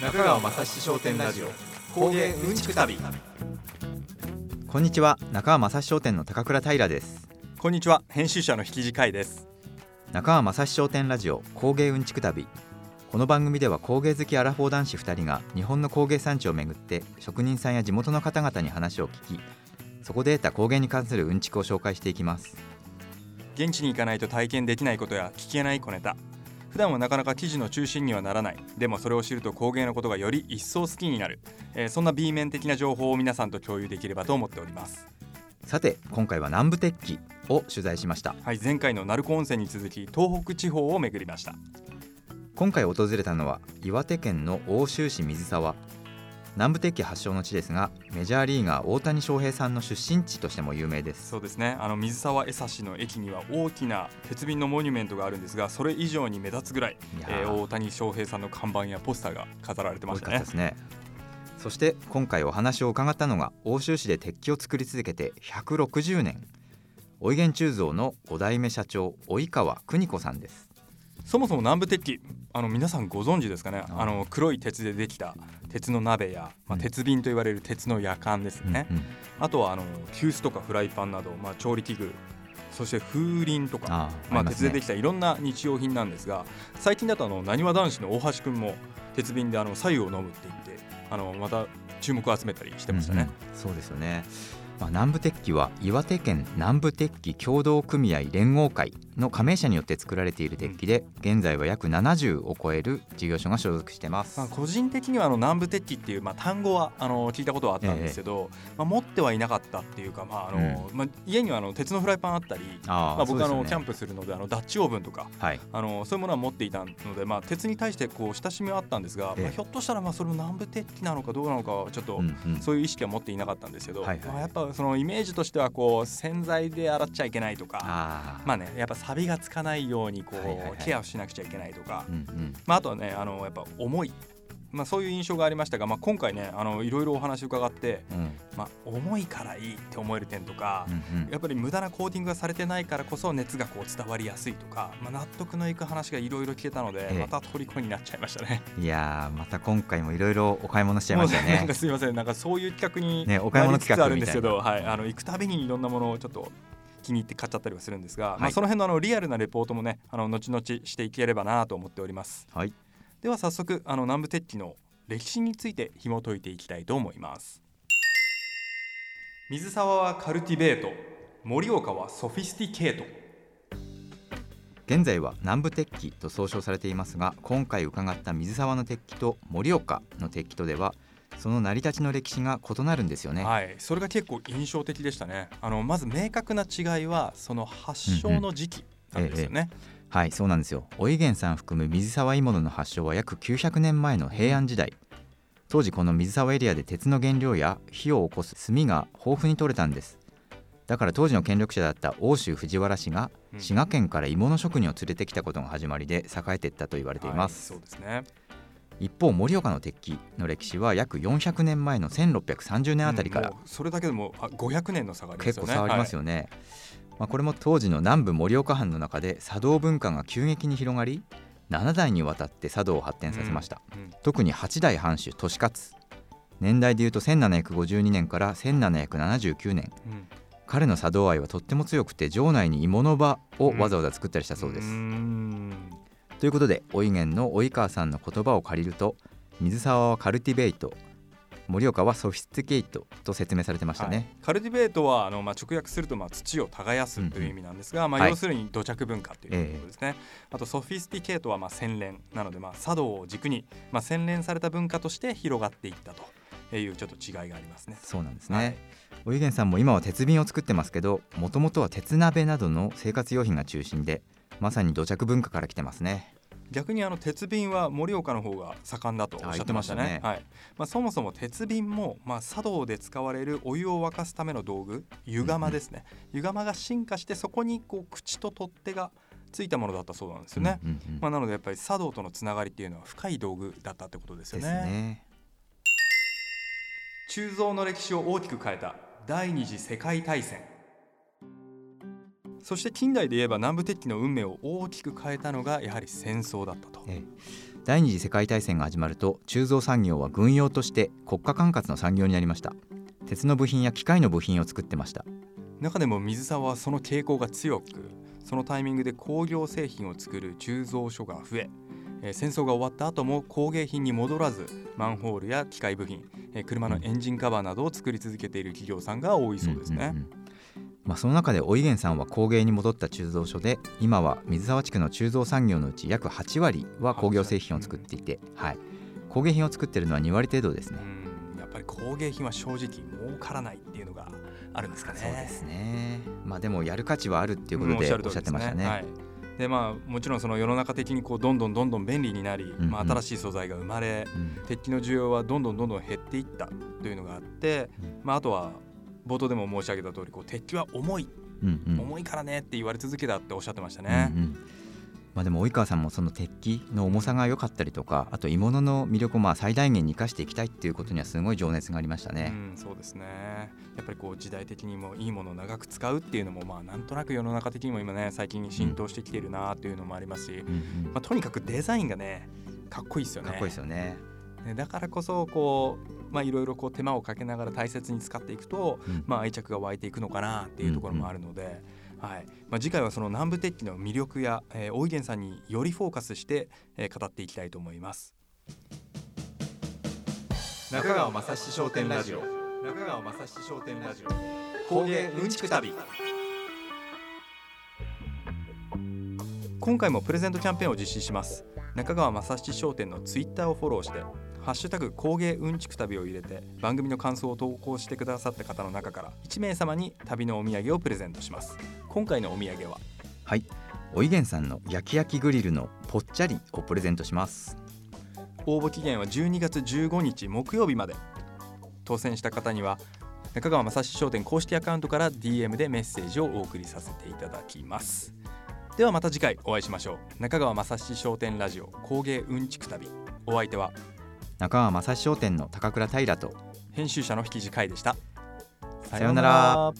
中川雅史商店ラジオ工芸うんちく旅。こんにちは。中川正史商店の高倉平です。こんにちは。編集者の引き海です。中川正史商店ラジオ工芸うんちく旅。この番組では工芸好きアラフォー男子2人が日本の工芸産地を巡って職人さんや地元の方々に話を聞きそこで得た工芸に関するうんちくを紹介していきます。現地に行かないと体験できないことや聞けない小ネタ普段はなかなか記事の中心にはならない。でもそれを知ると工芸のことがより一層好きになる、えーそんな B 面的な情報を皆さんと共有できればと思っております。さて今回は南部鉄器を取材しました。はい前回の鳴子温泉に続き東北地方を巡りました。今回訪れたのは岩手県の奥州市水沢南部鉄器発祥の地ですがメジャーリーガー大谷翔平さんの出身地としても有名です。そうですね。あの水沢江差の駅には大きな鉄瓶のモニュメントがあるんですがそれ以上に目立つぐらいいえー大谷翔平さんの看板やポスターが飾られてま多したねですね。そして今回お話を伺ったのが奥州市で鉄器を作り続けて160年。おいげん鋳造の5代目社長及川邦子さんですそもそも南部鉄器あの皆さんご存知ですかね？ああ。の黒い鉄でできた鉄の鍋や、まあ、うん。鉄瓶と言われる鉄のやかんですね、うんうん。あとはあの急須とかフライパンなど、まあ、調理器具そして風鈴とかまあ、鉄でできたいろんな日用品なんですが最近だとあのなにわ男子の大橋くんも鉄瓶であの白湯を飲むって言ってあのまた注目を集めたりしてましたね、うんうん。そうですよね、まあ、南部鉄器は岩手県南部鉄器協同組合連合会の加盟者によって作られている鉄器で現在は約70を超える事業所が所属してます、まあ、個人的にはあの南部鉄器っていう、まあ、単語はあの聞いたことはあったんですけど、まあ、持ってはいなかったっていうか、まああのまあ、家にはあの鉄のフライパンあったりあまあ、僕あの、キャンププするのであのダッチオーブンとかはい。あのそういうものは持っていたので、まあ、鉄に対してこう親しみはあったんですが、ええ。まあ、ひょっとしたらまあそれも南部鉄器なのかどうなのかはちょっと、うんうん。そういう意識は持っていなかったんですけど、はいはい。まあ、やっぱそのイメージとしてはこう洗剤で洗っちゃいけないとかまあねやっぱ錆がつかないようにこう、ケアをしなくちゃいけないとか、うんうん。まあ、あとはねあのやっぱ重い、まあ、そういう印象がありましたが、まあ、今回ねあのいろいろお話伺って、うん。まあ、重いからいいって思える点とか、うんうん。やっぱり無駄なコーティングがされてないからこそ熱がこう伝わりやすいとか、まあ、納得のいく話がいろいろ聞けたので、ええ。また虜になっちゃいましたね。いやーまた今回もいろいろお買い物しちゃいましたね。なんかすいません。なんかそういう企画にねお買い物企画あるんですけど、はい、あの行くたびにいろんなものをちょっと気に入って買っちゃったりはするんですが、まあ、はい。その辺のあのリアルなレポートもねあの後々していければなと思っております。はいでは早速あの南部鉄器の歴史について紐解いていきたいと思います。水沢はカルティベート。盛岡はソフィスティケート。現在は南部鉄器と総称されていますが今回伺った水沢の鉄器と盛岡の鉄器とではその成り立ちの歴史が異なるんですよね、はい。それが結構印象的でしたね。あのまず明確な違いはその発祥の時期なんですよね、はいそうなんですよ。おいげんさん含む水沢鋳物の発祥は約900年前の平安時代。当時この水沢エリアで鉄の原料や火を起こす炭が豊富に取れたんです。だから当時の権力者だった欧州藤原氏がうん。滋賀県から鋳物職人を連れてきたことが始まりで栄えていったと言われています、はい、そうですね。一方盛岡の鉄器の歴史は約400年前の1630年あたりから。うんそれだけでもあ500年の差がありますよね。結構差ありますよね、まあ、これも当時の南部盛岡藩の中で茶道文化が急激に広がり7代にわたって茶道を発展させました、はいうん。特に8代藩主利勝年代でいうと1752年から1779年。うん。彼の茶道愛はとっても強くて城内に鋳物場をわざわざ作ったりしたそうです、ということでおいげんの及川さんの言葉を借りると水沢はカルティベイト盛岡は sophisticate と説明されてましたね、はい。 cultivate はあの、まあ、直訳すると、まあ、土を耕すという意味なんですが、まあ、はい。要するに土着文化ということですね、あと sophisticate は、まあ、洗練なので、まあ、茶道を軸に、まあ、洗練された文化として広がっていったというちょっと違いがありますね。そうなんですね、はい。おゆげんさんも今は鉄瓶を作ってますけどもともとは鉄鍋などの生活用品が中心でまさに土着文化から来てますね逆にあの鉄瓶は盛岡の方が盛んだとおっしゃってましたね。あ言ってまはいまあ、そもそも鉄瓶も、まあ、茶道で使われるお湯を沸かすための道具湯釜ですね、湯釜が進化してそこにこう口と取っ手がついたものだったそうなんですよね。うんうんうんまあ、なのでやっぱり茶道とのつながりっていうのは深い道具だったってことですよね。ね鋳造の歴史を大きく変えた第二次世界大戦そして近代で言えば南部鉄器の運命を大きく変えたのがやはり戦争だったと。ええ第二次世界大戦が始まると鋳造産業は軍用として国家管轄の産業になりました鉄の部品や機械の部品を作ってました中でも水沢はその傾向が強くそのタイミングで工業製品を作る鋳造所が増ええー戦争が終わった後も工芸品に戻らずマンホールや機械部品、えー車のエンジンカバーなどを作り続けている企業さんが多いそうですね。んんんまあ、その中でおいげんさんは工芸に戻った鋳造所で今は水沢地区の鋳造産業のうち約8割は工業製品を作っていて、はい、工芸品を作ってるのは2割程度ですねう。んやっぱり工芸品は正直儲からないっていうのがあるんですかね。そうですね。まあでもやる価値はあるっていうことでおっしゃってましたね。はいでまあ、もちろんその世の中的にこうどんどんどんどん便利になり、んうんまあ、新しい素材が生まれうん鉄器の需要はどんどんどんどん減っていったというのがあって、うんまあ、あとは冒頭でも申し上げた通りこり鉄器は重いうんうん重いからねって言われ続けたっておっしゃってましたうんね。うんまあ、でも及川さんもその鉄器の重さが良かったりとかあと鋳物の魅力をまあ最大限に生かしていきたいっていうことにはすごい情熱がありましたね。うん、そうですねやっぱりこう時代的にもいいものを長く使うっていうのもまあなんとなく世の中的にも今ね最近浸透してきているなっていうのもありますし、うんうんまあ、とにかくデザインがねかっこいいですよねかっこいいですよね。ねだからこそこうまあいろいろこう手間をかけながら大切に使っていくと、うん。まあ、愛着が湧いていくのかなっていうところもあるので、はい。まあ、次回はその南部鉄器の魅力や、えー、大井源さんによりフォーカスして、えー語っていきたいと思います。中川雅史商店ラジオ。中川雅史商店ラジオ。工芸うんちく旅。今回もプレゼントキャンペーンを実施します中川正七商店のツイッターをフォローしてハッシュタグ工芸うんちく旅を入れて番組の感想を投稿してくださった方の中から1名様に旅のお土産をプレゼントします今回のお土産は？はい。おいげんさんの焼き焼きグリルのぽっちゃりをプレゼントします。応募期限は12月15日木曜日まで当選した方には中川正史商店公式アカウントから DM でメッセージをお送りさせていただきますではまた次回お会いしましょう。中川正史商店ラジオ工芸うんちく旅。お相手は中川正史商店の高倉平と編集者の引地海でした。さようなら